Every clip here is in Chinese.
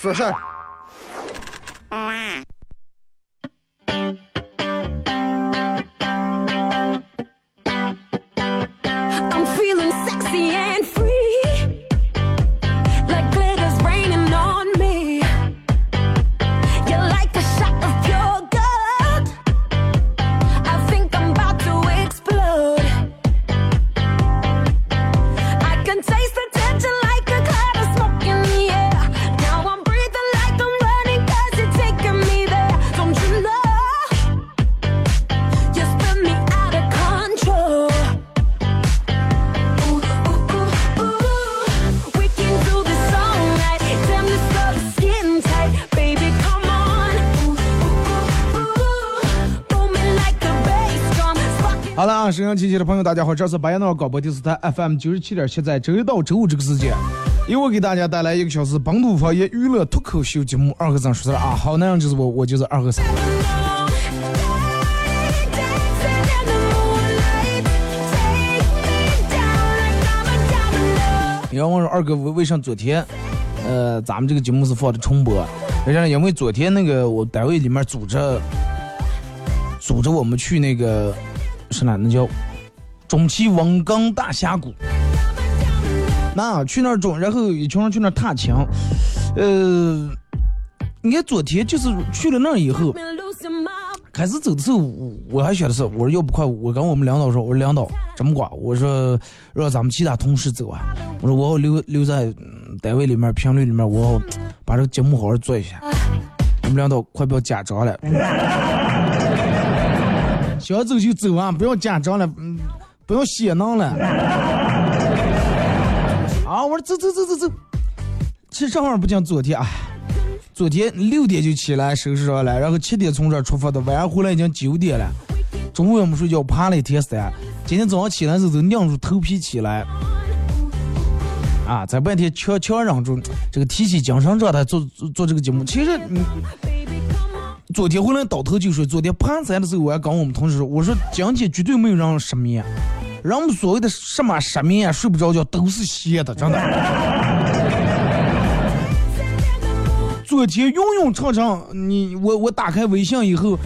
说好了啊，沈阳机器的朋友，大家好，这是白彦淖尔广播电视台 FM 九十七点七，在周一到周五这个时间，由我给大家带来一个小时本土方言娱乐脱口秀节目。二和尚说事啊，好，那样就是我，我就是二和尚。dancing in the moonlight. Take me down like I'm a domino. 有人问说二哥为为啥昨天，呃，咱们这个节目是放的重播？实际上因为昨天那个我单位里面组织组织我们去那个是哪？那叫中旗王岗大峡谷。那去那儿中，然后一群人去那儿踏青，呃，你看昨天就是去了那儿以后，开始走的时候，我还想的是，我说要不快，我跟我们领导说，我说领导这么挂，我说让咱们其他同事走啊，我说我要留留在单位里面评论里面，我要把这个节目好好做一下。我们领导快不要假装了，想走就走啊，不要假装了，嗯，不要写囊了。啊，我说走走走走走，其实正好不讲昨天啊。昨天六点就起来收拾上了，然后七点从这儿出发的，晚上回来已经九点了。中午也没睡觉，爬了一天山。今天早上起来的时候都硬住头皮起来，啊，在半天强强忍住这个提起精神状态做做做这个节目。其实你昨天回来倒头就睡，昨天爬山的时候我还跟我们同事说，我说今天绝对没有让人失眠，人们所谓的什么失眠啊、睡不着觉都是歇的，真的。昨天永永长长，你我我打开微信以后，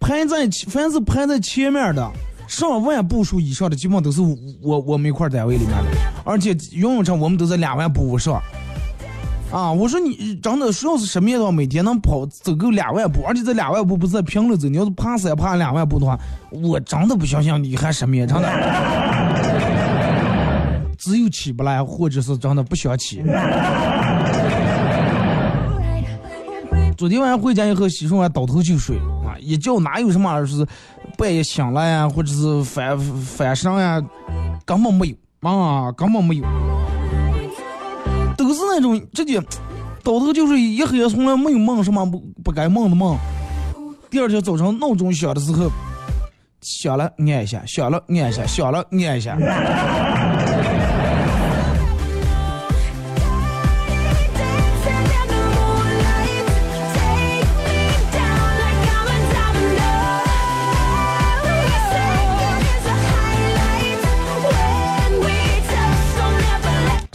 排在前凡是排在前面的上万步数以上的，基本上都是我我们一块单位里面的，而且永永长我们都在两万步以上。啊，我说你真的，要是什么的话，每天能跑走够两万步，而且这两万步不是平路走，你要是爬山爬两万步的话，我真的不相信你还什么真的。只有起不来，或者是真的不想起。昨天晚上回家以后，洗漱完倒头就睡啊，一觉哪有什么是半夜醒了呀，或者是翻翻身呀，根本没有啊，根本没有，不是那种直接倒头就是，一黑从来没有梦什么不不该梦的梦。第二天早上闹钟响的时候，响了按一下，响了按一下，响了按一下。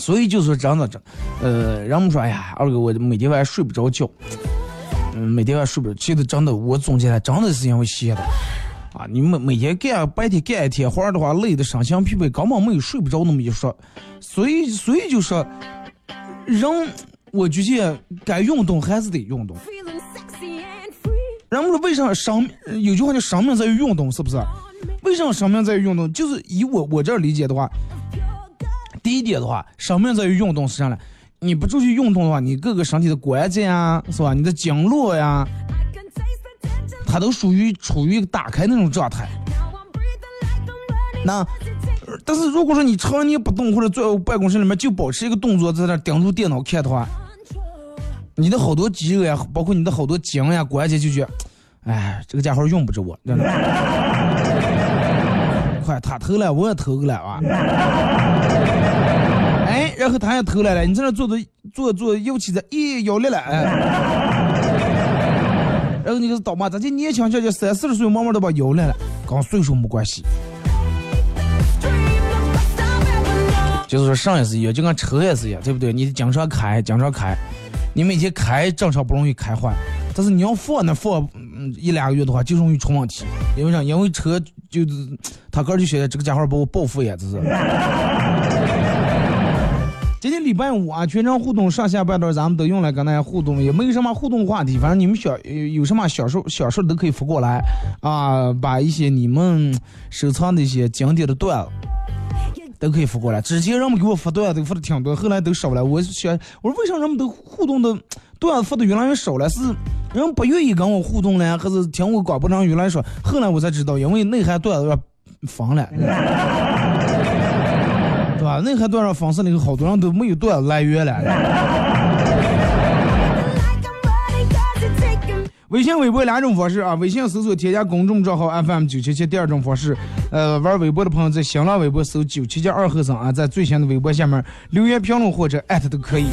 所以就说真的，这，呃，人们说，哎呀，二哥，我每天晚上睡不着觉，嗯，每天晚上睡不着，其实真的，我总结来，真的是因为歇的，啊，你每每天干白天干一天活儿的话，累的身心疲惫，根本没有睡不着那么一说，所以所以就说，人，我觉得该运动还是得运动。人们说为啥生有句话叫生命在于运动，是不是？为什么生命在于运动？就是以我我这儿理解的话，第一点的话，生命在于运动是啥呢？你不出去运动的话，你各个身体的关节啊，是吧？你的经络呀.它都属于处于打开那种状态。那但是如果说你常年不动或者坐办公室里面就保持一个动作在那盯住电脑看的话，你的好多肌肉呀，包括你的好多筋呀、关节，就觉得，哎，这个家伙用不着我，真的。快，他投了，我也投个了啊。哎，然后他也偷来了，你在那坐着坐坐，尤其在，咦，要来了，哎。然后你个倒嘛，咱这年轻小姐三四十岁，慢慢都把摇来了，跟岁数没关系。就是说上也是一样，就跟车也是一样，对不对？你经常开，经常开，你每天开正常不容易开坏，但是你要放那放嗯一两个月的话，就容易出问题。因为啥？因为车就是他哥就觉得这个家伙把我报复呀这是。今天礼拜五啊，全程互动上下半段咱们都用来跟大家互动，也没有什么互动话题，反正你们小有有什么小时候小时候都可以发过来啊，把一些你们收藏的一些经典的段子。都可以发过来，之前人们给我发段子都发的挺多，后来都少了。我想，我说为什么人们都互动的段子发的越来越少了？是人不愿意跟我互动呢，还是听我广播上越来越少？后来我才知道，因为内涵段子要封了，对吧？任何多少方式里头，好多人都没有多少来源了。微信、微博两种方式啊，微信搜索添加公众账号 FM 九七七，第二种方式，呃，玩微博的朋友在新浪微博搜九七七二和尚啊，在最新的微博下面留言评论或者艾特都可以。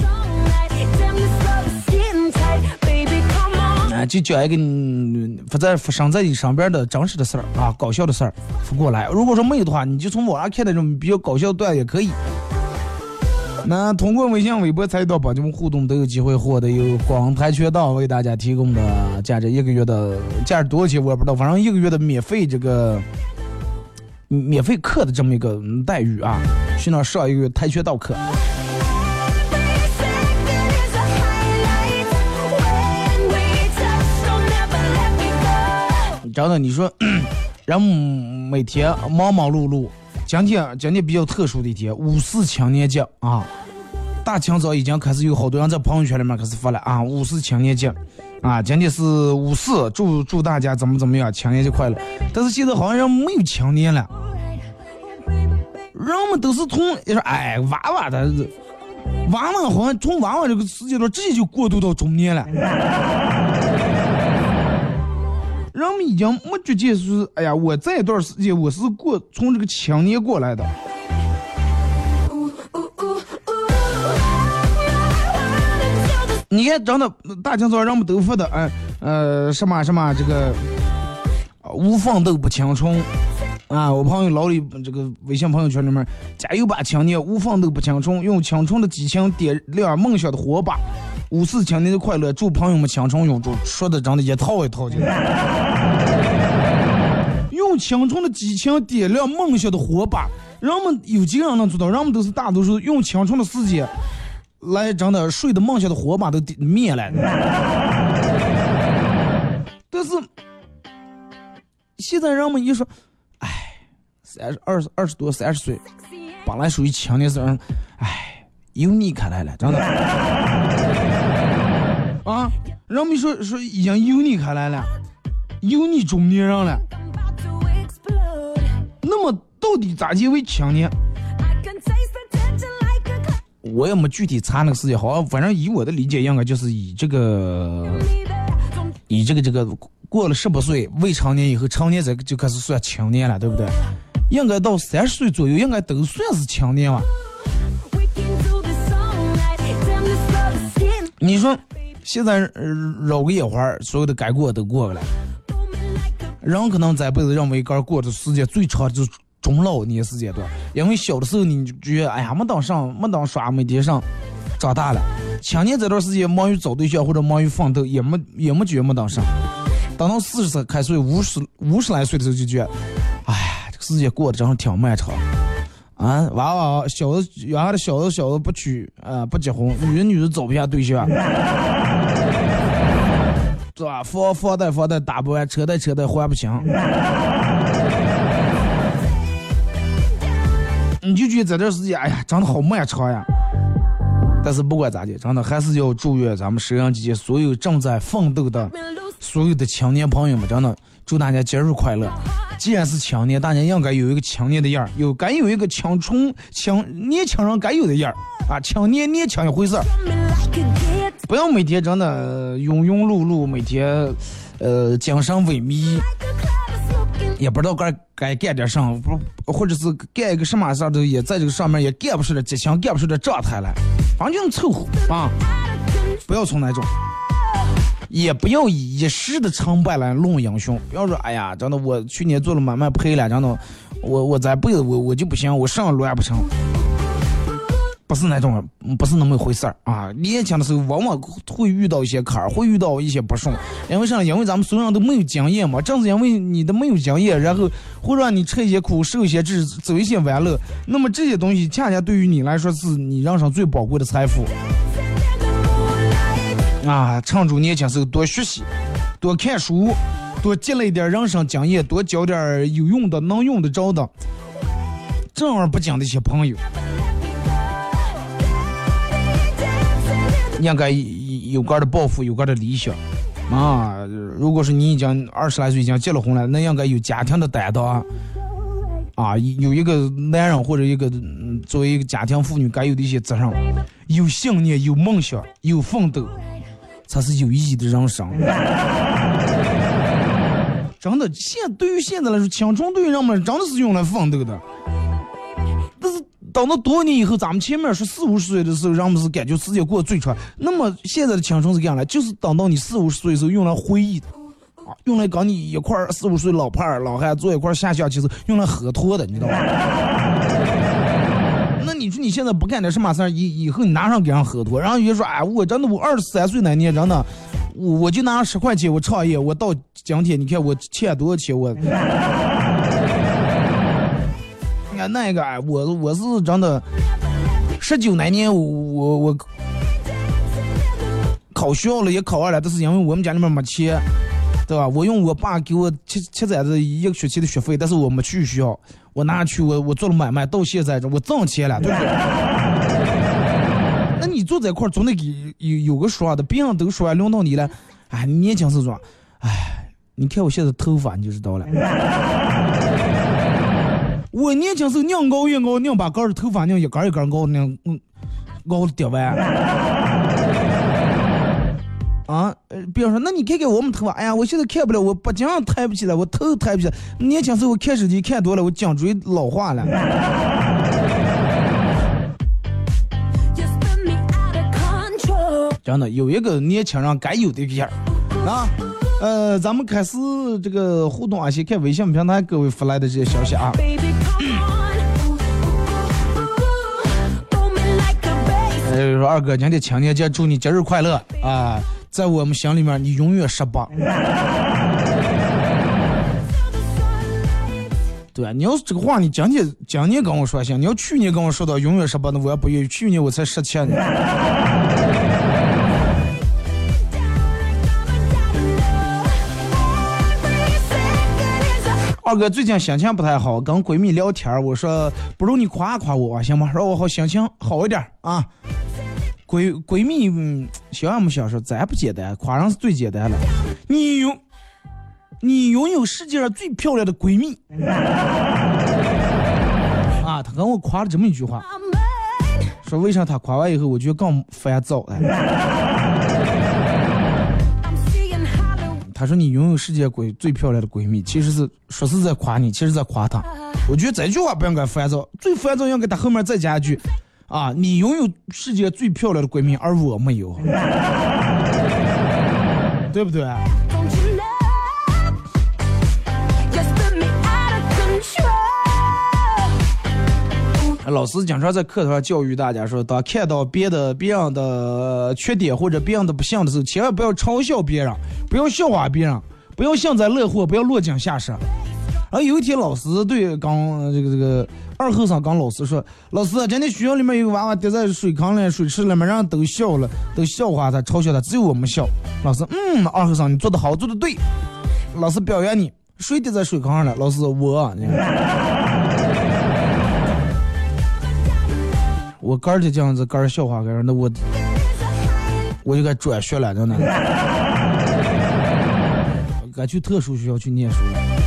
就讲一个你发在发生在你身边的真实的事儿啊，搞笑的事儿发过来。如果说没有的话，你就从网上看那种比较搞笑段也可以。那通过微信、微博参与到帮你们互动，都有机会获得由广跆拳道为大家提供的价值一个月的价值多少钱我也不知道，反正一个月的免费这个免费课的这么一个待遇啊，去那上一个月跆拳道课。真的，你说 人每天忙忙碌碌。今天今天比较特殊的一天，五四青年节啊！大清早已经开始有好多人在朋友圈里面开始发了啊，五四青年节啊！今天是五四，祝祝大家怎么怎么样，青年节快乐！但是现在好像人没有青年了，人们都是从你说哎娃娃的，娃娃好像从娃娃这个时间段直接就过渡到中年了。人们已经没觉见是，哎呀，我这一段时间我是过从这个青年过来的。你看，真的大清早人们都说的，哎，呃，什么什么这个，无奋斗不青春啊！我朋友老李这个微信朋友圈里面，加油吧青年，无奋斗不青春，用青春的激情点亮梦想的火把。五四青年的快乐，祝朋友们青春永驻。说的真的一套一套的。用青春的激情点亮梦想的火把，人们有几个人能做到？人们都是大多数用青春的时间来真的睡的梦想的火把都灭了。但是现在人们一说，哎，三十二十二十多三十岁，本来属于青年时，哎，又你看来了，真的。啊，人们说说已经油腻开来了，油腻中年人了。那么到底咋结为青年？我也没具体查那个事情，好像反正以我的理解，应该就是以这个，以这个这个过了十八岁未成年以后，成年这个就开始算青年了，对不对？应该到三十岁左右，应该都算是青年了。你说？现在绕个眼环，所有的该过都过了。人可能这辈子认为个过的时间最长就是中老年时间段，因为小的时候你就觉得哎呀没当上，没当耍，没得上。长大了，青年这段时间忙于找对象或者忙于奋斗，也没也没觉得没当上。等到四十岁开岁，五十五十来岁的时候就觉得，哎，这个时间过得真是挺漫长。啊，娃娃小子原来的小子小子不娶啊不结婚，女的女的找不下对象。是吧？房房贷房贷打不完，车贷车贷还不清，你就觉得这段时间，哎呀，真的好漫长呀。但是不管咋的，真的还是要祝愿咱们沈阳机所有正在奋斗的所有的青年朋友们，真的祝大家节日快乐。既然是青年，大家应该有一个青年的样儿，有该有一个青春青年轻人该有的样儿啊，青年年轻一回事儿。不要每天真的庸庸碌碌，每天呃精神萎靡，也不知道该该干点啥，不或者是干一个什么事儿都也在这个上面也干不出来激情，干不出来状态来，反正就凑合啊，不要从那种。也不要以一时的成败来论英雄。不要说，哎呀，真的，我去年做了买卖赔了，真的，我我这辈子我我就不行，我上路也不成。不是那种，不是那么回事儿啊！年轻的时候往往会遇到一些坎儿，会遇到一些不顺。因为啥？因为咱们所有人都没有经验嘛。正是因为你的没有经验，然后会让你吃一些苦，受一些制，走一些弯路。那么这些东西，恰恰对于你来说，是你人生最宝贵的财富。啊，趁住年轻时候多学习，多看书，多积累点人生经验，多交点有用的、能用的着的，正儿八经的一些朋友，应该有个的抱负，有个的理想。啊，如果是你已经二十来岁，已经结了婚了，那应该有家庭的担当。啊，有一个男人或者一个作为一个家庭妇女该有的一些责任，有信念，有梦想，有奋斗。才是有意义的人生。真的，现对于现在来说，青春对于人们真的是用来奋斗的。但是等到多年以后，咱们前面说四五十岁的时候，人们是感觉时间过得最长。那么现在的青春是这样的，就是等到你四五十岁的时候，用来回忆的，啊，用来跟你一块儿四五十岁老派儿老汉坐一块儿下象棋是用来喝脱的，你知道吗？你说你现在不干点什么事儿，以以后你拿上给人喝多，然后人说哎，我真的我二十三岁那年真的，我我就拿十块钱我创业，我到今天你看我欠多少钱我，你看那个哎，我我是真的，十九那年我我我考学校了也考上了，但是因为我们家里面没钱。对吧？我用我爸给我七七攒子一个学期的学费，但是我没去学校，我拿去我我做了买卖，到现在这我挣钱了，对不对？那你坐在一块儿总得给有有个说的，别人都说完，轮到你了，哎，你年轻时说，哎，你看我现在头发你就知道了。我年轻时候拧高越高，拧把杆儿头发拧一根一根高，拧嗯，高的掉完。啊，呃，比方说，那你看看我们头发，哎呀，我现在看不了，我脖颈抬不起来，我头抬不起来。年轻时候我看手机看多了，我颈椎老化了。真的，有一个年轻人该有的样儿啊。呃，咱们开始这个互动啊，先看微信平台各位发来的这些消息啊。呃，说二哥，今天青年节，祝你节日快乐啊！在我们心里面，你永远十八。对啊，你要是这个话，你今年今年跟我说行，你要去年跟我说到永远十八，那我也不愿意。去年我才十七呢。二哥最近心情不太好，跟闺蜜聊天，我说不如你夸夸我行吗？让我好心情好一点啊。闺闺蜜，想也没想说，咱不简单，夸人是最简单的。你拥，你拥有世界上最漂亮的闺蜜。啊，他跟我夸了这么一句话，说为啥他夸完以后，我觉得更烦躁哎。他说你拥有世界闺最漂亮的闺蜜，其实是说是在夸你，其实在夸她。我觉得这句话不应该烦躁，最烦躁应该他后面再加一句。啊，你拥有世界最漂亮的闺蜜，而我没有，对不对？老师经常在课堂上教育大家说，当看到别的别人的缺点或者别人的不幸的时候，千万不要嘲笑别人，不要笑话别人，不要幸灾乐祸，不要落井下石。然后有一天，老师对刚这个这个。二后生跟老师说：“老师，今天学校里面有个娃娃跌在水坑里、水池里面，人都笑了，都笑话他、嘲笑他，只有我们笑。”老师，嗯，二后生，你做的好，做的对。老师表扬你，谁跌在水坑上了？老师，我。我哥儿就这样子，哥儿笑话，哥儿那我，我就该转学了，真的。该去特殊学校去念书了。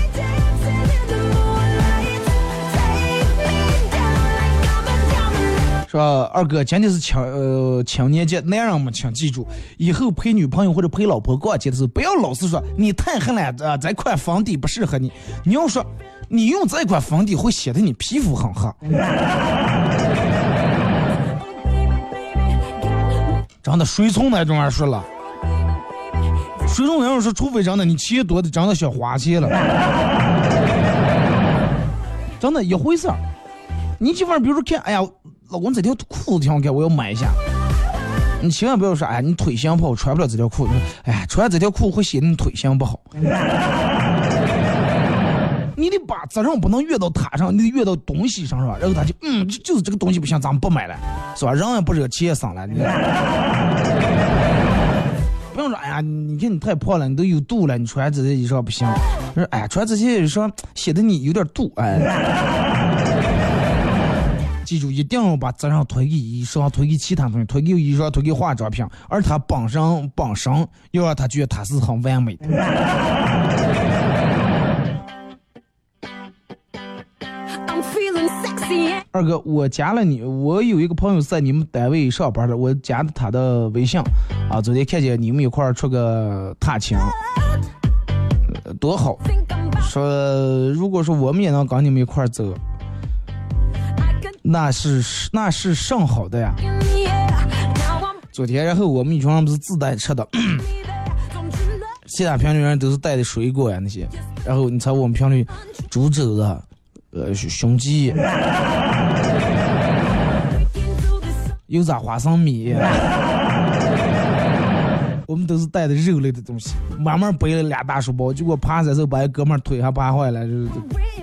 说二哥，今天是青呃青年节，男人们请记住，以后陪女朋友或者陪老婆逛街的时候，不要老是说你太黑了啊，这款粉底不适合你。你要说你用这款粉底会显得你皮肤很黑。真的，谁从那种人说了？谁从那种说？除非真的你钱多的，真的想花钱了。真的，一回事儿。你媳妇儿比如说看，哎呀，老公这条裤子挺好看，我要买一下。你千万不要说，哎，你腿型不好，穿不了这条裤子。哎，穿这条裤会显得你腿型不好。你得把责任不能越到他上，你得越到东西上，是吧？然后他就，嗯，就就是这个东西不行，咱们不买了，是吧？人也不惹气也省了。你 不用说，哎呀，你看你太胖了，你都有肚了，你穿这些衣裳不行。说，哎，穿这些衣裳显得你有点肚，哎。记住，一定要把责任推给医生，推给其他东西，推给医生，推给化妆品，而他本身本身要让他觉得他是很完美的。二哥，我加了你，我有一个朋友在你们单位上班的，我加的他的微信，啊，昨天看见你们一块儿出个踏青，呃多好。说如果说我们也能跟你们一块儿走那是那是上好的呀。昨天，然后我们一群人不是自带吃的，其他评论人都是带的水果呀那些，然后你猜我们评论煮肘子，呃胸鸡，油炸花生米，我们都是带的肉类的东西，慢慢背了俩大书包，结果爬山时候把一哥们腿还爬坏了，就是。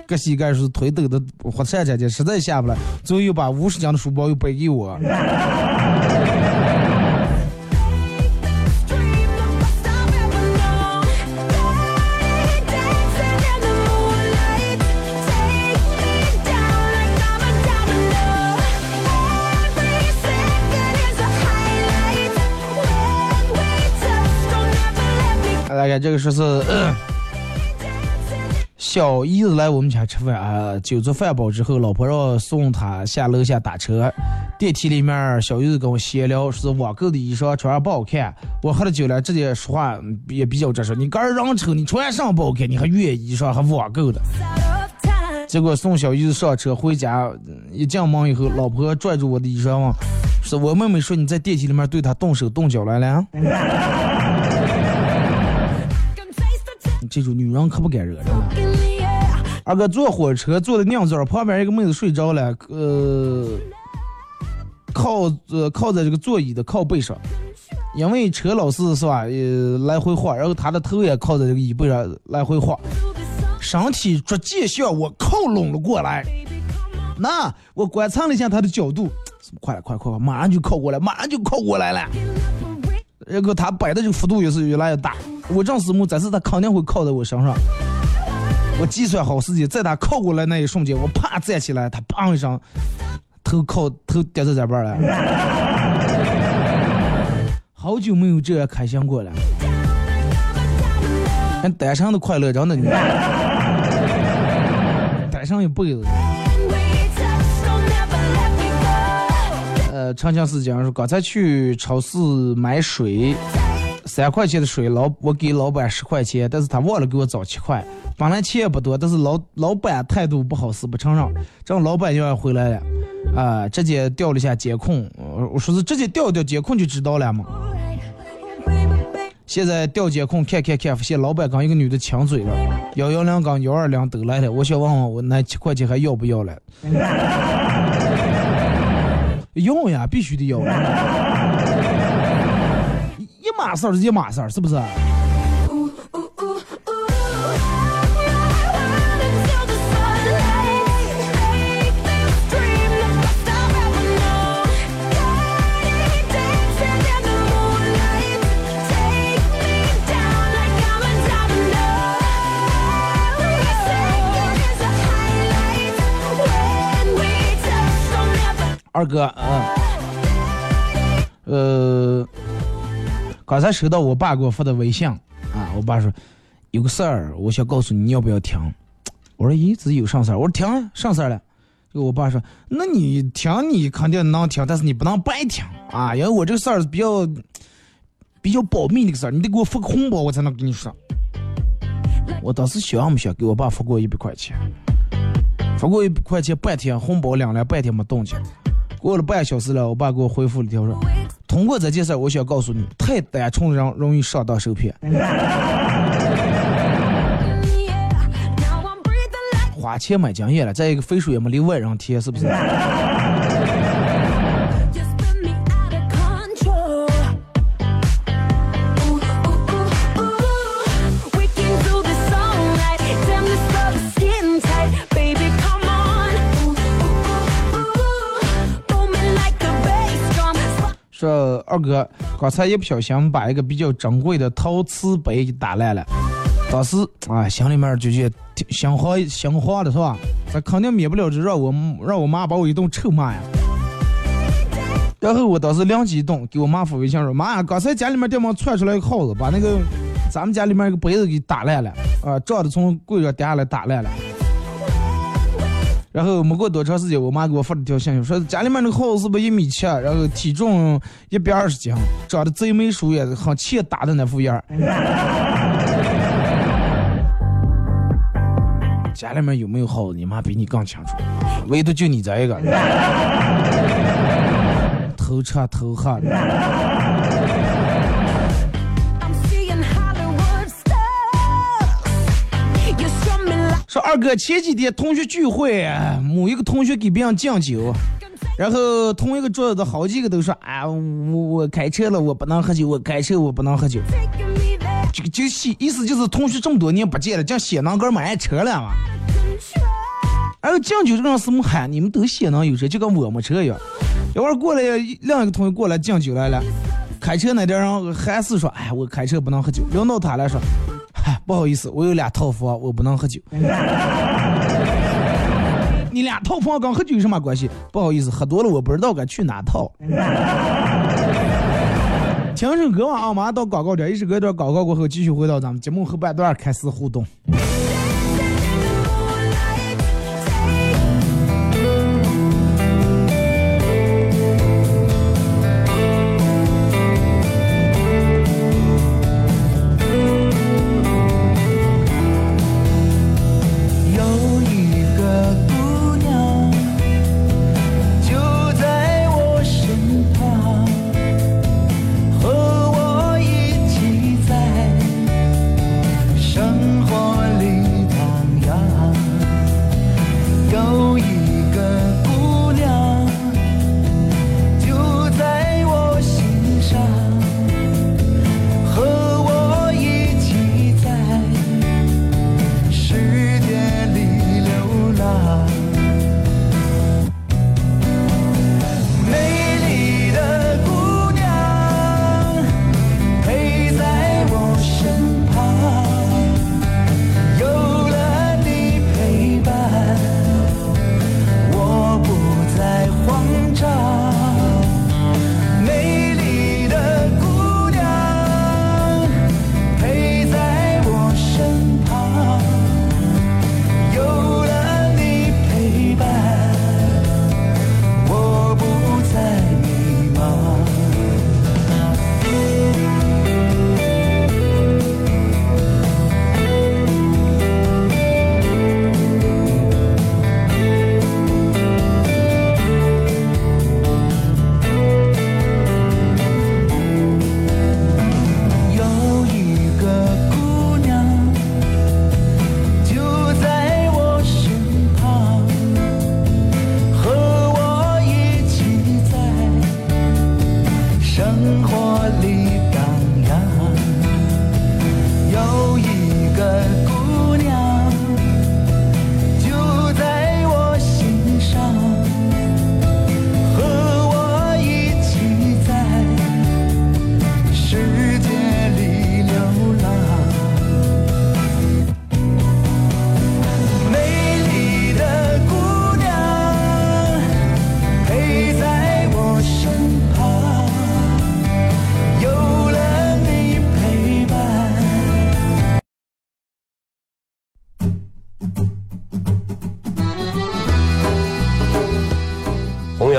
搁膝盖是腿抖的活站起去，实在下不来，最后又把五十斤的书包又背给我。大概这个说是。呃小姨子来我们家吃饭啊，酒足饭饱之后，老婆让我送她下楼下打车。电梯里面，小姨子跟我闲聊，说是网购的衣裳穿上不好看。我喝了酒了，直接说话嗯也比较直说。你个人人丑，你穿上不好看，你还越衣裳还网购的。结果送小姨子上车回家，嗯一进门以后，老婆拽住我的衣裳问：“是我妹妹说你在电梯里面对她动手动脚来了啊？Can taste the 你记住，女人可不敢惹人啊。二哥坐火车坐的酿字儿，旁边一个妹子睡着了，呃，靠呃靠在这个座椅的靠背上，因为车老是是吧，呃来回晃，然后她的头也靠在这个椅背上来回晃，身体逐渐向我靠拢了过来。那我观察了一下她的角度，快了快快快，马上就靠过来，马上就靠过来了。Elaborate. 然后她摆的这个幅度也是越来越大，我正思慕，这次她肯定会靠在我身上。我计算好时机，在他靠过来那一瞬间，我啪站起来，他砰一声，头靠头跌在这边了。好久没有这样开心过了，看单身的快乐真的，你单身一辈子。呃，长相思讲说，刚才去超市买水，三块钱的水，老我给老板十块钱，但是他忘了给我找七块。本来钱也不多，但是老老板态度不好，死不承认。这样老板就要回来了，啊、直接调了一下监控，我说是直接调调监控就知道了嘛。现在调监控看看看，发现老板跟一个女的亲嘴了，幺幺零跟幺二零都来了。我想问问我那七块钱还要不要了？要呀，必须得要。哪事儿是一码事儿，是不是？二哥，嗯，呃。刚才收到我爸给我发的微信啊，我爸说有个事儿，我想告诉你，要不要听？我说咦，自己有啥事儿？我说听啊，啥事儿了？这个我爸说，那你听你肯定能听，但是你不能白听啊，因为我这个事儿比较比较保密那个事儿，你得给我发个红包，我才能跟你说。我当时想没想给我爸发过一百块钱，发过一百块钱，半天红包领了，半天没动静。过了半小时了，我爸给我回复了条说：“通过这件事，我想告诉你，太单纯的人容易上当受骗。花钱买经验了，再一个肥水也没流外人田，是不是？二哥，刚才一不小心把一个比较珍贵的陶瓷杯给打烂了，当时啊心里面就觉得心慌心慌的是吧？这肯定免不了这让我让我妈把我一顿臭骂呀。然后我当时灵机一动，给我妈发微信说：“妈呀，刚才家里面电门窜出来一个耗子，把那个咱们家里面一个杯子给打烂了，啊，照的从柜上掉下来打烂了。”然后没过多长时间，我妈给我发了条信息，说家里面那个耗子是不是一米七，然后体重一百二十斤，长得贼眉鼠眼，很欠打的那副样。家里面有没有耗子，你妈比你更清楚，唯独就你这一个，头扯头黑的。说二哥前几天同学聚会，某一个同学给别人敬酒，然后同一个桌子的好几个都说啊，我我开车了，我不能喝酒，我开车我不能喝酒。这个就意意思就是同学这么多年不见了，这血囊哥买车了嘛。然后敬酒这个人是么喊，你们都血囊有车，就跟我没车一样。一会儿过来另一个同学过来敬酒来了，开车那点人还是说，哎，我开车不能喝酒。轮到他来说，嗨，不好意思，我有俩套房，我不能喝酒。你俩套房跟喝酒有什么关系？不好意思，喝多了我不知道该去哪套。听首歌吧啊，马上到广告点，一首歌一段广告过后，继续回到咱们节目后半段开始互动。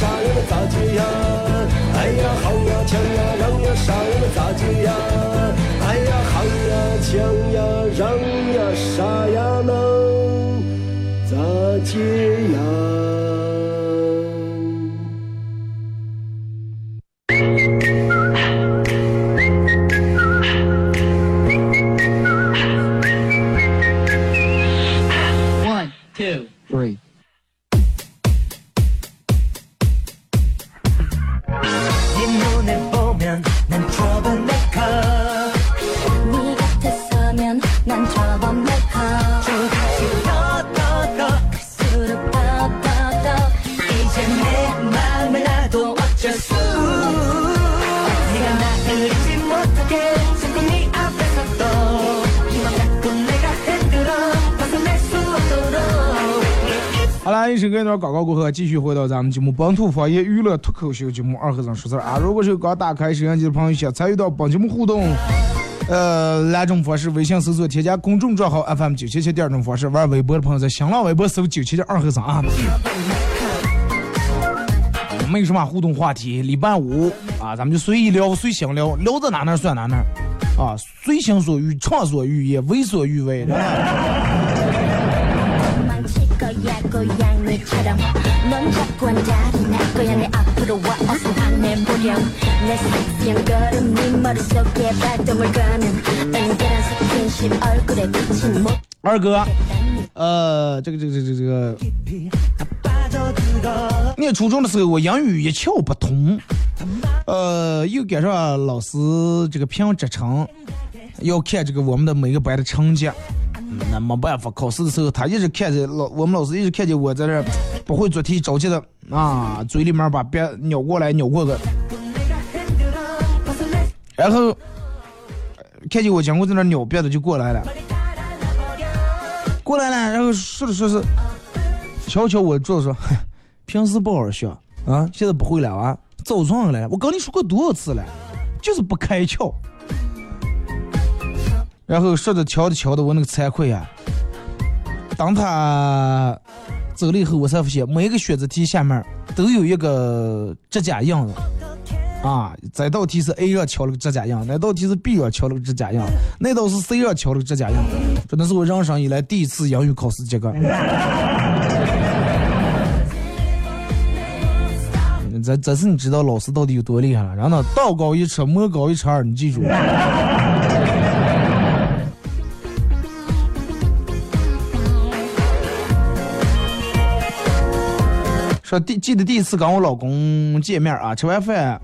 啥呀？那咋接呀？哎呀，好呀，强呀，让呀，啥呀？那咋解呀？哎呀，好呀，强呀，让呀，啥呀？那咋接呀？广告过后，继续回到咱们节目本土方言娱乐脱口秀节目二和尚说事儿啊。如果是刚打开摄像机的朋友，想参与到本节目互动，呃，两种方式：微信搜索添加公众账号 FM 九七七；第二种方式，玩微博的朋友在新浪微博搜九七七二和尚啊。没有什么互动话题，礼拜五啊，咱们就随意聊，随心聊，聊到哪哪算哪哪啊，随心所欲，畅所欲言，为所欲为的。是吧 도망칠 거야 고양이처럼 넌 자꾸 앉아나 거야 내 앞으로 와 어서 화내보렴 내 섹시한 걸음 네 머릿속에 발동을 거는 은근한 스킨십 얼굴에 비친 못 二哥，呃，这个这个这个这个，念初中的时候，我英语一窍不通，呃，又赶上老师这个评职称，要看这个我们的每个班的成绩。 那没办法，考试的时候他一直看着老我们老师一直看见我在这不会做题，着急的啊，嘴里面把别扭过来扭过个，然后看见我经过在那儿扭别的就过来了。过来了，然后说着说是，瞧瞧我桌子说，平时不好好学啊，现在不会了啊，早上来了，我跟你说过多少次了，就是不开窍。然后说着瞧着瞧的我那个惭愧呀、当他走了以后，我才发现每个选择题下面都有一个指甲印子。啊，这道题是 A 上敲了个指甲印，那道题是 B 上敲了个指甲印，那道是 C 上敲了个指甲印。这那是我人生以来第一次英语考试及格。这这是你知道老师到底有多厉害了？然后呢，道高一尺，魔高一尺二，你记住。说第记得第一次跟我老公见面啊，吃完饭，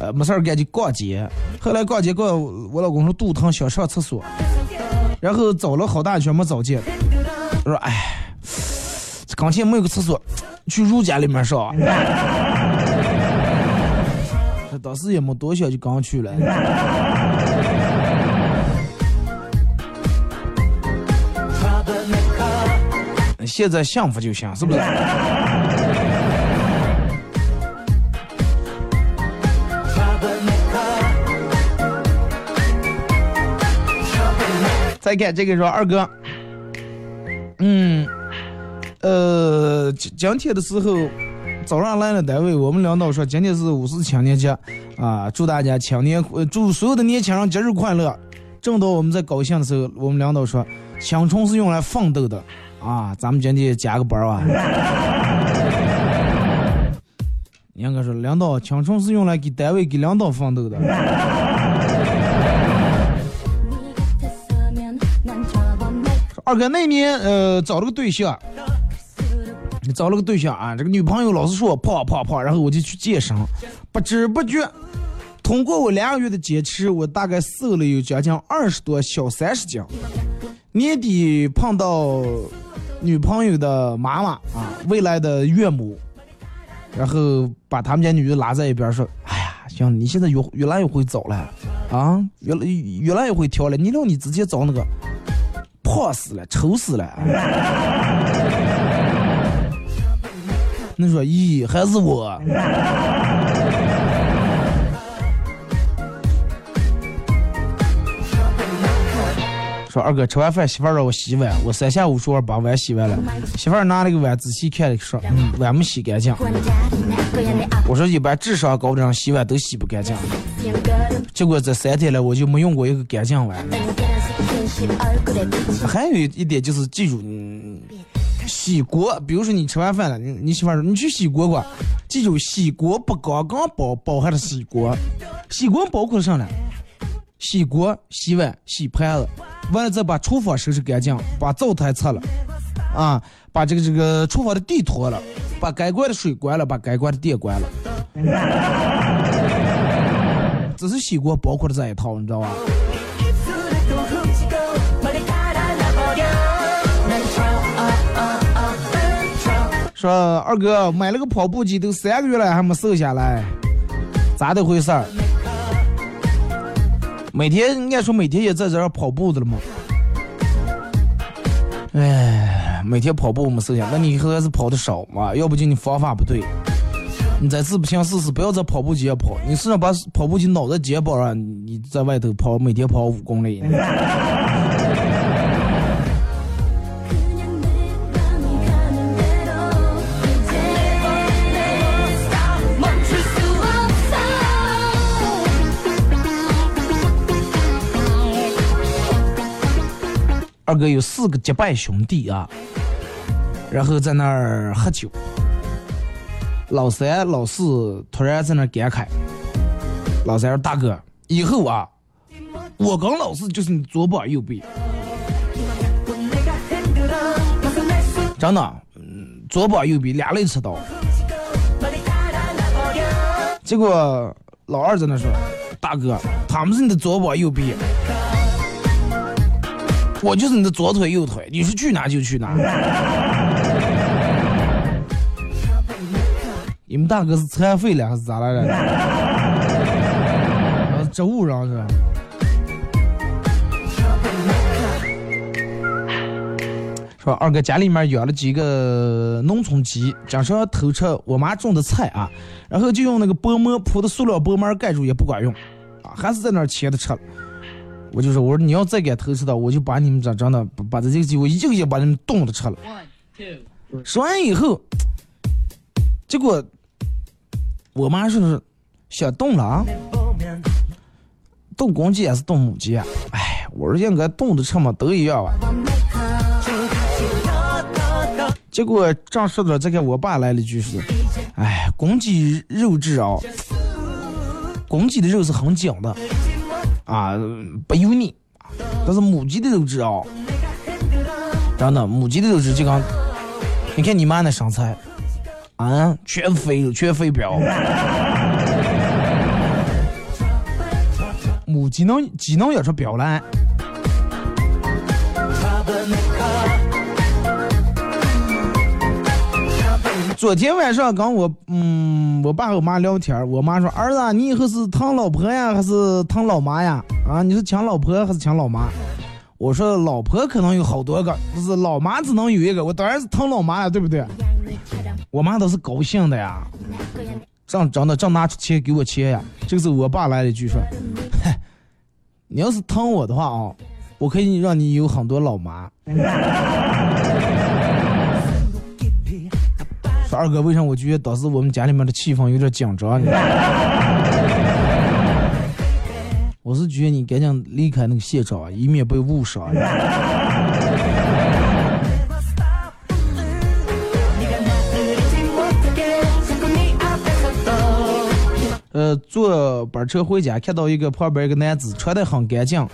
呃，没事儿干就逛街。后来逛街逛，我老公说肚疼想上厕所，然后找了好大一圈没找见。我说哎，这刚前没有个厕所，去如家里面上。这当时也没多想，就刚去了。现在幸福就行，是不是？再看这个说二哥，嗯，呃，今今天的时候早上来了单位，我们领导说今天是五四青年节啊，祝大家青年呃祝所有的年轻人节日快乐。正当我们在高兴的时候，我们领导说青春是用来奋斗的啊，咱们今天加个班儿啊。应该说领导青春是用来给单位给领导奋斗的。二哥那年呃找了个对象，找了个对象啊，这个女朋友老是说我胖胖胖，然后我就去健身，不知不觉，通过我两个月的坚持，我大概瘦了有将近二十多小三十斤。年底碰到女朋友的妈妈啊，未来的岳母，然后把他们家女的拉在一边说：“哎呀，行，你现在越越来越会走了，啊，越来越来越会挑了。你让你直接找那个胖死了、丑死了。你说，咦，还是我？说二哥吃完饭，媳妇让我洗碗，我三下五除二把碗洗完了。媳妇拿了个碗仔细看，说：“嗯，碗没洗干净。”我说一般智商高的人洗碗都洗不干净。结果这三天了，我就没用过一个干净碗。还有一点就是记住，嗯，洗锅，比如说你吃完饭了，你你媳妇说你去洗锅锅，记住洗锅不刚刚包包含了洗锅，洗锅包括上了。洗锅、洗碗、洗盘子，完了再把厨房收拾干净，把灶台擦了，啊，把这个这个厨房的地拖了，把该关的水关了，把该关的电关了。这是洗锅包括的这一套，你知道吧？说二哥买了个跑步机，都三个月了还没瘦下来，咋的回事儿？每天应该说每天也在这儿跑步的了嘛。哎，每天跑步没瘦下，那你以后还是跑的少嘛？要不就你方法不对。你再次不行试试，不要在跑步机上跑，你试着把跑步机脑袋肩膀上，你在外头跑，每天跑五公里。二哥有四个结拜兄弟啊，然后在那儿喝酒。老三、老四突然在那儿感慨：“老三说大哥，以后啊，我跟老四就是你左膀右臂，真的，左膀右臂俩肋插刀。”结果老二在那说：“大哥，他们是你的左膀右臂。”我就是你的左腿右腿，你说去哪就去哪。你们大哥是残废了还是咋来着？啊植物人是吧？说二哥家里面养了几个农村鸡，经常偷吃我妈种的菜啊，然后就用那个薄膜铺的塑料薄膜盖住也不管用，啊，还是在那儿切着吃了。我就说，我说你要再敢偷吃的，我就把你们这真的把把这这个鸡，我一个一个把你们冻着吃了。说完以后，结果我妈说是想冻了啊，冻公鸡还是冻母鸡啊？哎，我说应该冻着吃嘛，都一样吧。结果正说着，这个我爸来了一句是：“哎，公鸡肉质啊，公鸡的肉是很紧的。”啊，不油腻，但是母鸡的肉质啊，真的，母鸡的肉质就刚，你看你妈那身材，啊，全肥全肥膘，母鸡能鸡能养出膘来。昨天晚上跟我嗯我爸和我妈聊天，我妈说儿子，你以后是疼老婆呀，还是疼老妈呀？啊，你是抢老婆还是抢老妈？我说老婆可能有好多个，不是老妈只能有一个，我当然是疼老妈呀，对不对？我妈都是高兴的呀，正真的正拿出钱给我钱呀。这个时候我爸来了一句说：“，你要是疼我的话啊，我可以让你有很多老妈。”说二哥，为啥我觉得当时我们家里面的气氛有点紧张呢？我是觉得你赶紧离开那个现场，以免被误伤。呃，坐班车回家，看到一个旁边一个男子穿得很干净，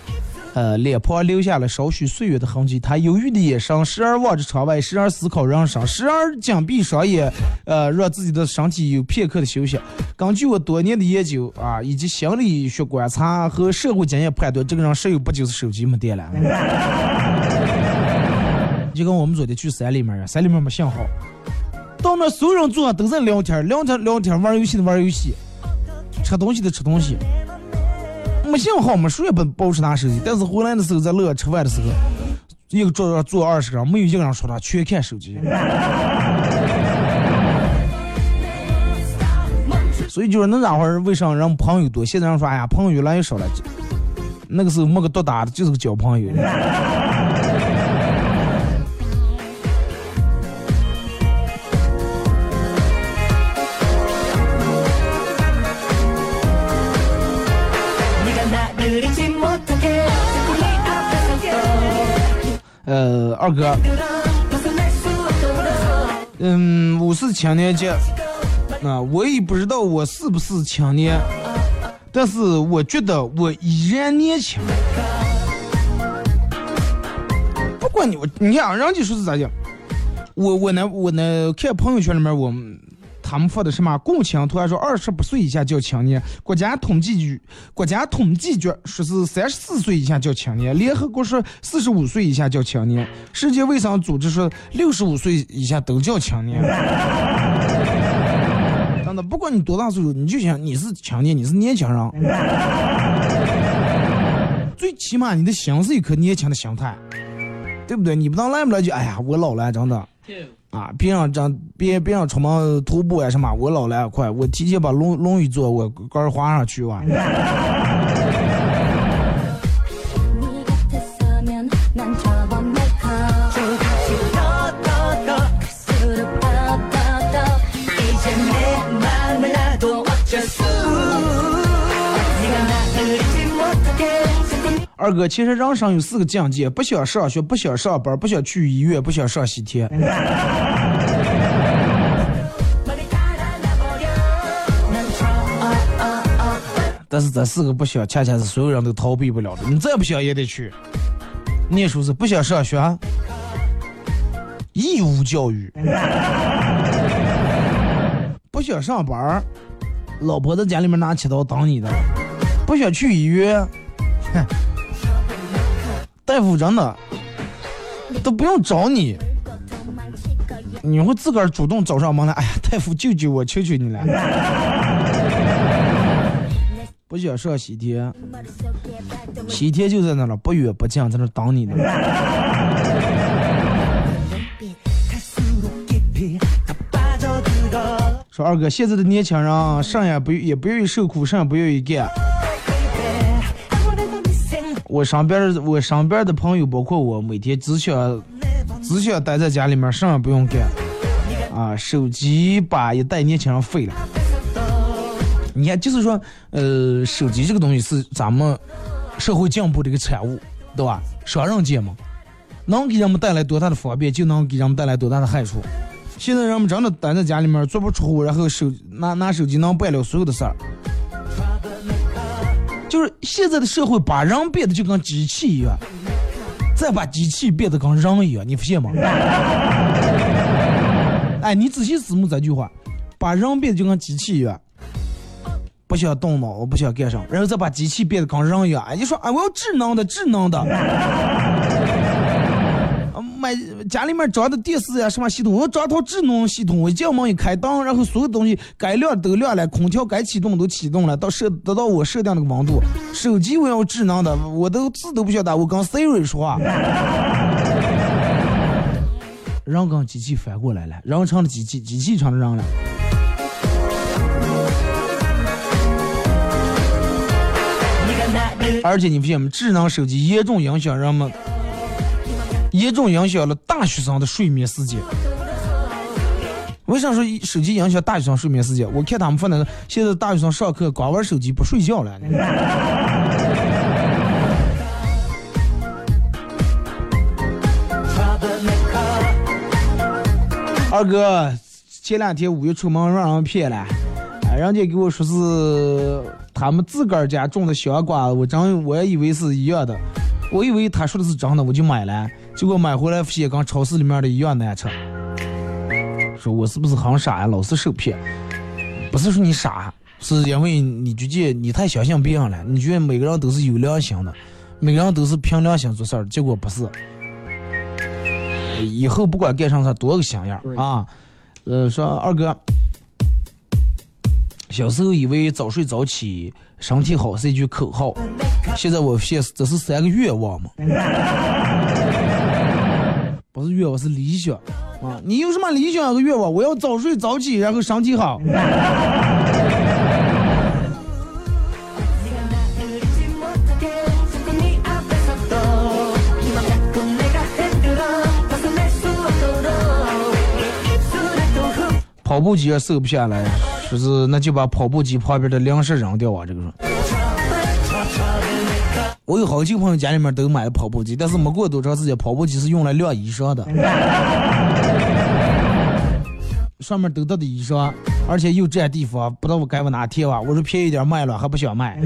呃，脸庞留下了少许岁月的痕迹。他忧郁的眼神时而望着窗外，时而思考人生，时而紧闭双眼，呃，让自己的身体有片刻的休息。根据我多年的研究啊，以及心理学观察和社会经验判断，这个人十有八九是手机没电了。就跟我们昨天去山里面啊，山里面没信号，到那所有人坐都在聊天，聊天聊天，玩游戏的玩游戏，吃东西的吃东西。没信号，嘛谁也不不是拿手机。但是回来的时候，在楼下吃饭的时候，一个桌上坐二十个人，没有一个人说他，全看手机。所以就是那家伙儿，为啥人朋友多？现在人说，哎呀，朋友越来越少了。那个时候没个多大的，就是个交朋友呃，二哥，嗯，我是青年节，啊，我也不知道我是不是青年，但是我觉得我依然年轻。不管你我，你看人家说是咋讲，我我呢我呢看朋友圈里面我他们说的什么共青团说二十八岁以下叫青年，国家统计局国家统计局说是三十四岁以下叫青年，联合国说四十五岁以下叫青年，世界卫生组织说六十五岁以下都叫青年。真的，不管你多大岁数，你就想你是青年，你是年轻人，最起码你的心是一颗年轻的心态，对不对？你不当来不来就哎呀，我老了，真的。啊，别让这别别让出门徒步呀什么，我老来快，我提前把龙龙椅坐，我杆儿滑上去哇。二哥，其实人生有四个境界：不想上学，不想上班，不想去医院，不想上西天。但是这四个不想，恰恰是所有人都逃避不了的。你再不想也得去。念书是不想上学，义务教育；不想上班，老婆在家里面拿起刀挡你的；不想去医院，哼大夫真的都不用找你，你会自个儿主动找上门来。哎呀，大夫救救我，求求你了。不想上喜帖，喜帖就在那了，不远不近，在那等你呢。说二哥，现在的年轻人，上也不也不愿意受苦，上也不愿意干。我身边我身边的朋友，包括我，每天只想只想待在家里面，啥也不用干，啊，手机把一代年轻人废了。你看，就是说，呃，手机这个东西是咱们社会进步的一个产物，对吧？双刃剑嘛，能给人们带来多大的方便，就能给人们带来多大的害处。现在人们真的待在家里面，足不出户，然后手拿拿手机能办了所有的事儿，就是现在的社会把人变得就跟机器一样，再把机器变得跟人一样，你发现吗？哎，你仔细思慕这句话，把人变得就跟机器一样，不想动脑，我不想干什么，然后再把机器变得跟人一样，哎，你说哎，我要智能的，智能的。买家里面装的电视呀，什么系统，我装套智能系统，我一进门一开灯，然后所有东西该亮都亮了，空调该启动都启动了，到设得到我设定那个温度。手机我要智能的，我都字都不想打，我跟 Siri 说话。人跟机器反过来了，人成了机器，机器成了人了。而且你发现没，智能手机严重影响人们，严重影响了大学生的睡眠时间。为啥说手机影响大学生睡眠时间？我看他们发的，现在大学生上课光玩手机不睡觉了。二哥，前两天五一出门让人骗了，人家给我说是他们自个儿家种的香瓜，我真我也以为是一样的，我以为他说的是真的，我就买了，结果买回来发现跟超市里面的一样难吃。说我是不是很傻呀？老是受骗，不是说你傻，是因为你觉得你太相信别人了，你觉得每个人都是有良心的，每个人都是凭良心做事儿，结果不是。以后不管干啥事，多个心眼儿啊。呃，说二哥，小时候以为早睡早起身体好是一句口号，现在我发现这是三个愿望嘛，是愿望是理想啊。你有什么理想和愿望？我要早睡早起，然后身体好。跑步机也瘦不下来，说是那就把跑步机旁边的粮食扔掉啊！这个说。我有好几个朋友家里面都买了跑步机，但是没过多长时间，跑步机是用来晾衣裳的，上面都搭的衣裳，而且又占地方，不知道我该往哪贴吧？我说便宜点卖了，还不想卖。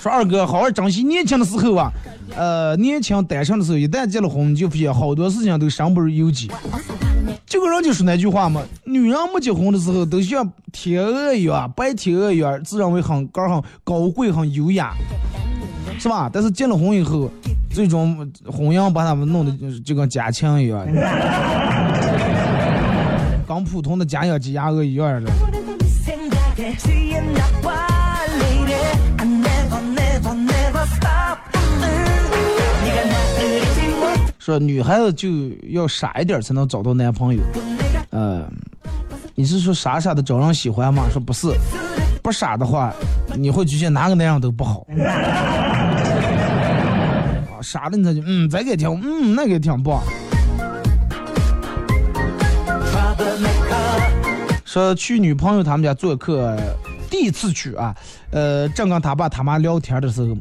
说二哥，好好珍惜年轻的时候啊，呃，年轻单身的时候，一旦结了婚，你就发现好多事情都身不由己。这个人就说那句话嘛，女人没结婚的时候都像天鹅一样，白天鹅一样，自认为很高、很高贵、很优雅，是吧？但是结了婚以后，最终婚姻把他们弄得就跟家禽一样，跟普通的家养鸡鸭鹅一样的。说女孩子就要傻一点才能找到男朋友。呃，你是说傻傻的招人喜欢吗？说不是，不傻的话，你会觉得哪个男人都不好。啊，傻的你才就嗯，这个也挺嗯，那个也挺棒。说去女朋友他们家做客，第一次去啊，呃，正跟他爸他妈聊天的时候，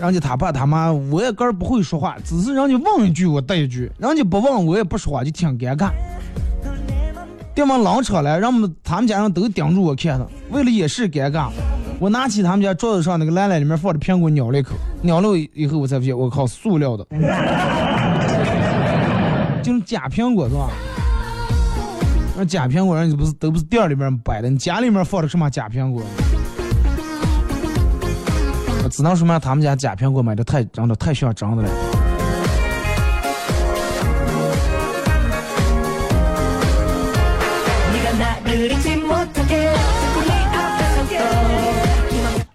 人家他爸他妈我也根儿不会说话，只是人家问一句我答一句，人家不问我也不说话，就挺尴尬。电完冷场来，让我们他们家人都盯着我看呢。为了掩饰尴尬，我拿起他们家桌子上那个篮篮里面放的苹果咬了一口，咬了以后我才发现，我靠，塑料的，就是假苹果是吧？那假苹果人家不是都不是店里面摆的，你家里面放的什么假苹果？只能说明他们家假苹果买的太真的太像真的了。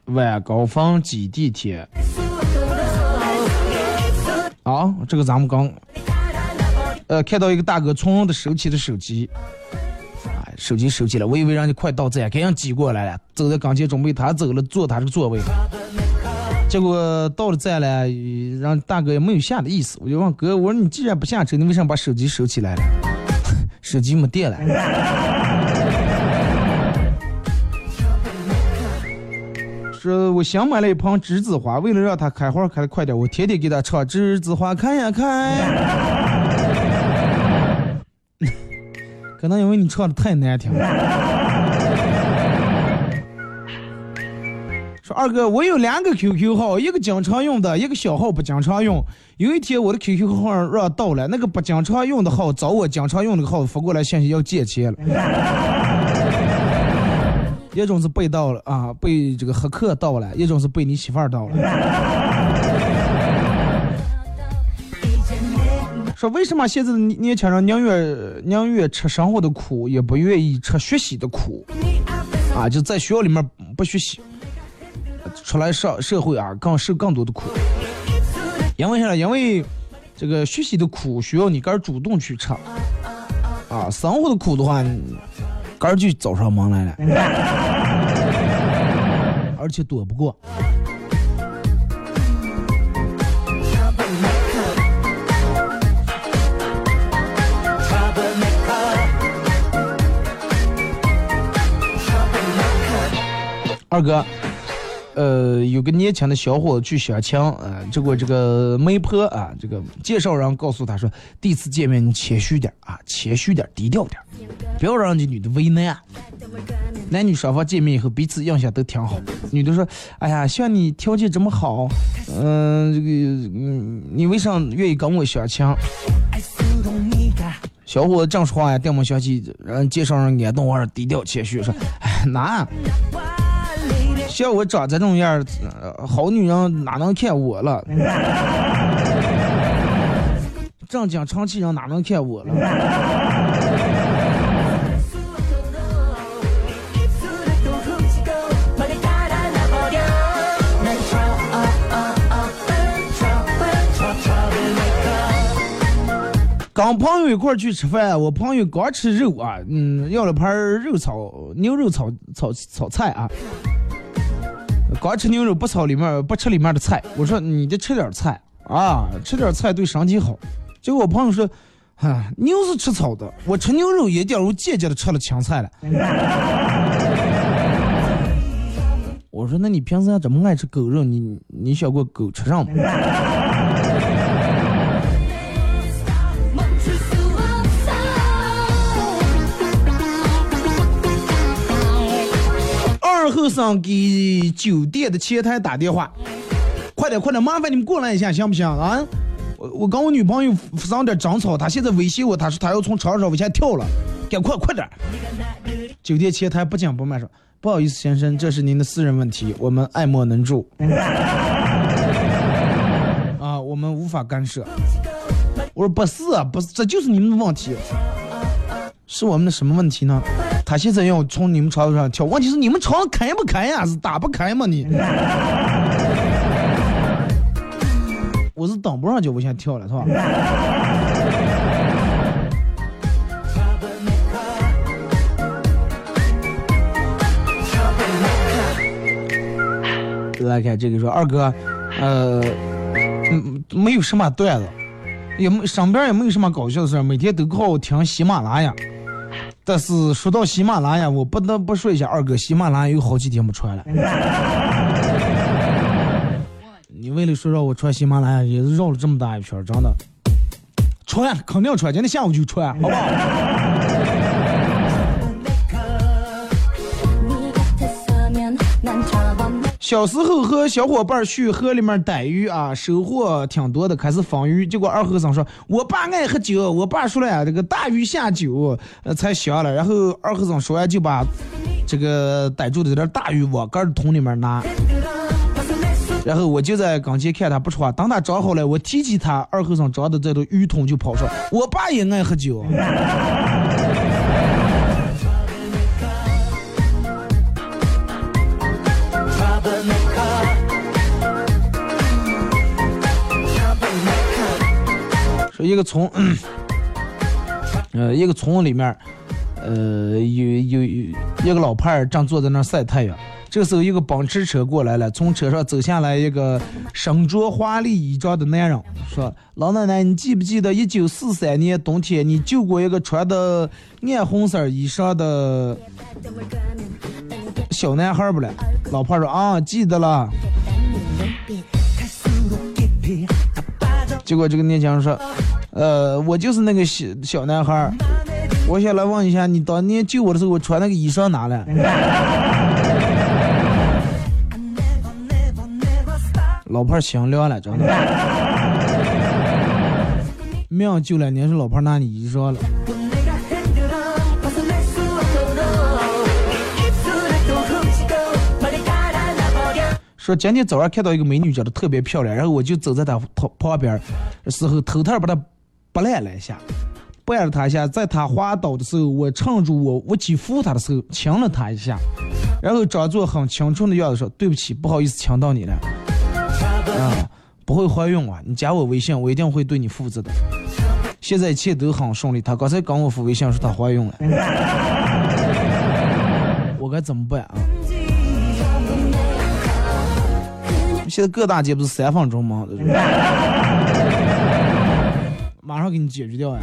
晚高峰挤地铁。啊，这个咱们刚，呃，看到一个大哥从容的收起的手机，啊，手机收起来，我以为让你快到站，给人挤过来了，走在刚前准备他走了，坐他这个座位。结果到了站了，让大哥也没有下的意思，我就问哥，我说你既然不下车，你为什么把手机收起来了？手机没电了。说我想买了一盆栀子花，为了让它开花开的快点，我天天给它唱栀子花开呀开。可能因为你唱的太难听了。说二哥，我有两个 QQ 号，一个经常用的，一个小号不经常用。有一天我的 QQ 号让盗了，那个不经常用的号找我经常用的号发过来信息要借钱了。一种是被盗了啊，被这个黑客盗了；一种是被你媳妇儿盗了。说为什么现在的年轻人宁愿宁愿吃生活的苦，也不愿意吃学习的苦啊？就在学校里面不学习，出来上社会啊，更受更多的苦。因为啥呢？因为这个学习的苦需要你个儿主动去吃啊，生活的苦的话，个儿就找上门来了，而且躲不过。二哥，呃，有个年轻的小伙子去相亲，啊、呃，结果这个媒婆啊，这个介绍人告诉他说，第一次见面你谦虚点啊，谦虚点，低调点，不要让这女的为难、啊。男女双方见面以后，彼此印象都挺好。女的说：“哎呀，像你条件这么好，嗯、这个，嗯，你为啥愿意跟我相亲？”小伙子正说话呀，电话响起，人介绍人感动，还低调谦虚说：“哎，难。”像我长这种样儿、好女人哪能看我了？正经长期人哪能看我了？跟朋友一块儿去吃饭，我朋友刚吃肉啊，嗯，要了盘肉炒牛肉炒炒炒菜啊。光吃牛肉不炒里面不吃里面的菜，我说你得吃点菜啊，吃点菜对身体好。结果我朋友说，啊，牛是吃草的，我吃牛肉也点我间接的吃了青菜了。我说那你平时怎么爱吃狗肉，你你想过狗吃上吗？后生给酒店的前台打电话，快点快点，麻烦你们过来一下，行不行啊？我我跟我女朋友发生点争吵，她现在威胁我，她说她要从床上往下跳了，赶快快点！酒店前台不紧不慢说：“不好意思，先生，这是您的私人问题，我们爱莫能助。”啊，我们无法干涉。我说不是啊，不是，这就是你们的问题。是我们的什么问题呢？他现在要从你们床上跳，问题是你们床开不开呀？是打不开吗你？我是等不上就往下跳了，是吧？来看这个说二哥，呃，嗯，没有什么段子，也没上边也没有什么搞笑的事儿，每天都靠听喜马拉雅。但是说到喜马拉雅，我不得不说一下二哥，喜马拉雅有好几天没穿了。你为了说让我穿喜马拉雅，也是绕了这么大一圈，真的。穿肯定穿，今天下午就穿，好不好？小时候和小伙伴去河里面逮鱼啊，收获挺多的，开始放鱼。结果二和尚说：“我爸爱喝酒。”我爸说了呀：“这个大鱼下酒，呃，才香了。”然后二和尚说完就把这个逮住的这点大鱼往盖儿桶里面拿。然后我就在跟前看他不说话，等他长好了，我提起他二和尚装的这个鱼桶就跑出来。我爸也爱喝酒。一个村，呃，一个村里面，呃，有有有一个老派儿正坐在那儿晒太阳。这个时候，一个奔驰车过来了，从车上走下来一个身着华丽衣装的男人，说：“老奶奶，你记不记得一九四三年冬天，你救过一个穿的暗红色衣裳的小男孩不了？”老派说：“啊，记得了。”结果这个年轻人说，呃，我就是那个小小男孩，我想来问一下，你当年救我的时候，我穿那个衣裳哪了？老炮儿心凉了，真的。命救了，您是老炮儿拿你衣裳了。说今天早上看到一个美女长得特别漂亮，然后我就走在她旁旁边的时候，偷偷把她拨烂了一下，拨了她一下，在她滑倒的时候，我趁住我我去扶她的时候，亲了她一下，然后装作很清纯的样子说：“对不起，不好意思，亲到你了。”啊，不会怀孕啊！你加我微信，我一定会对你负责的。现在一切都很顺利，她刚才跟我发微信说她怀孕了，我该怎么办啊？现在各大节不是三分钟吗？马上给你解决掉呀。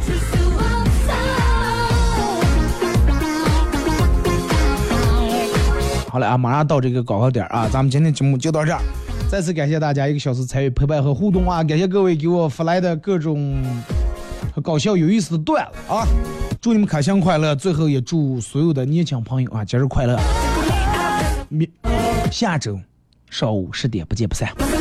好了啊马上到这个高考点啊咱们今天节目就到这再次感谢大家一个小时参与陪伴和互动啊感谢各位给我发来的各种搞笑有意思的段子啊祝你们开心快乐最后也祝所有的年轻朋友啊节日快乐。下周。上午十点不见不散。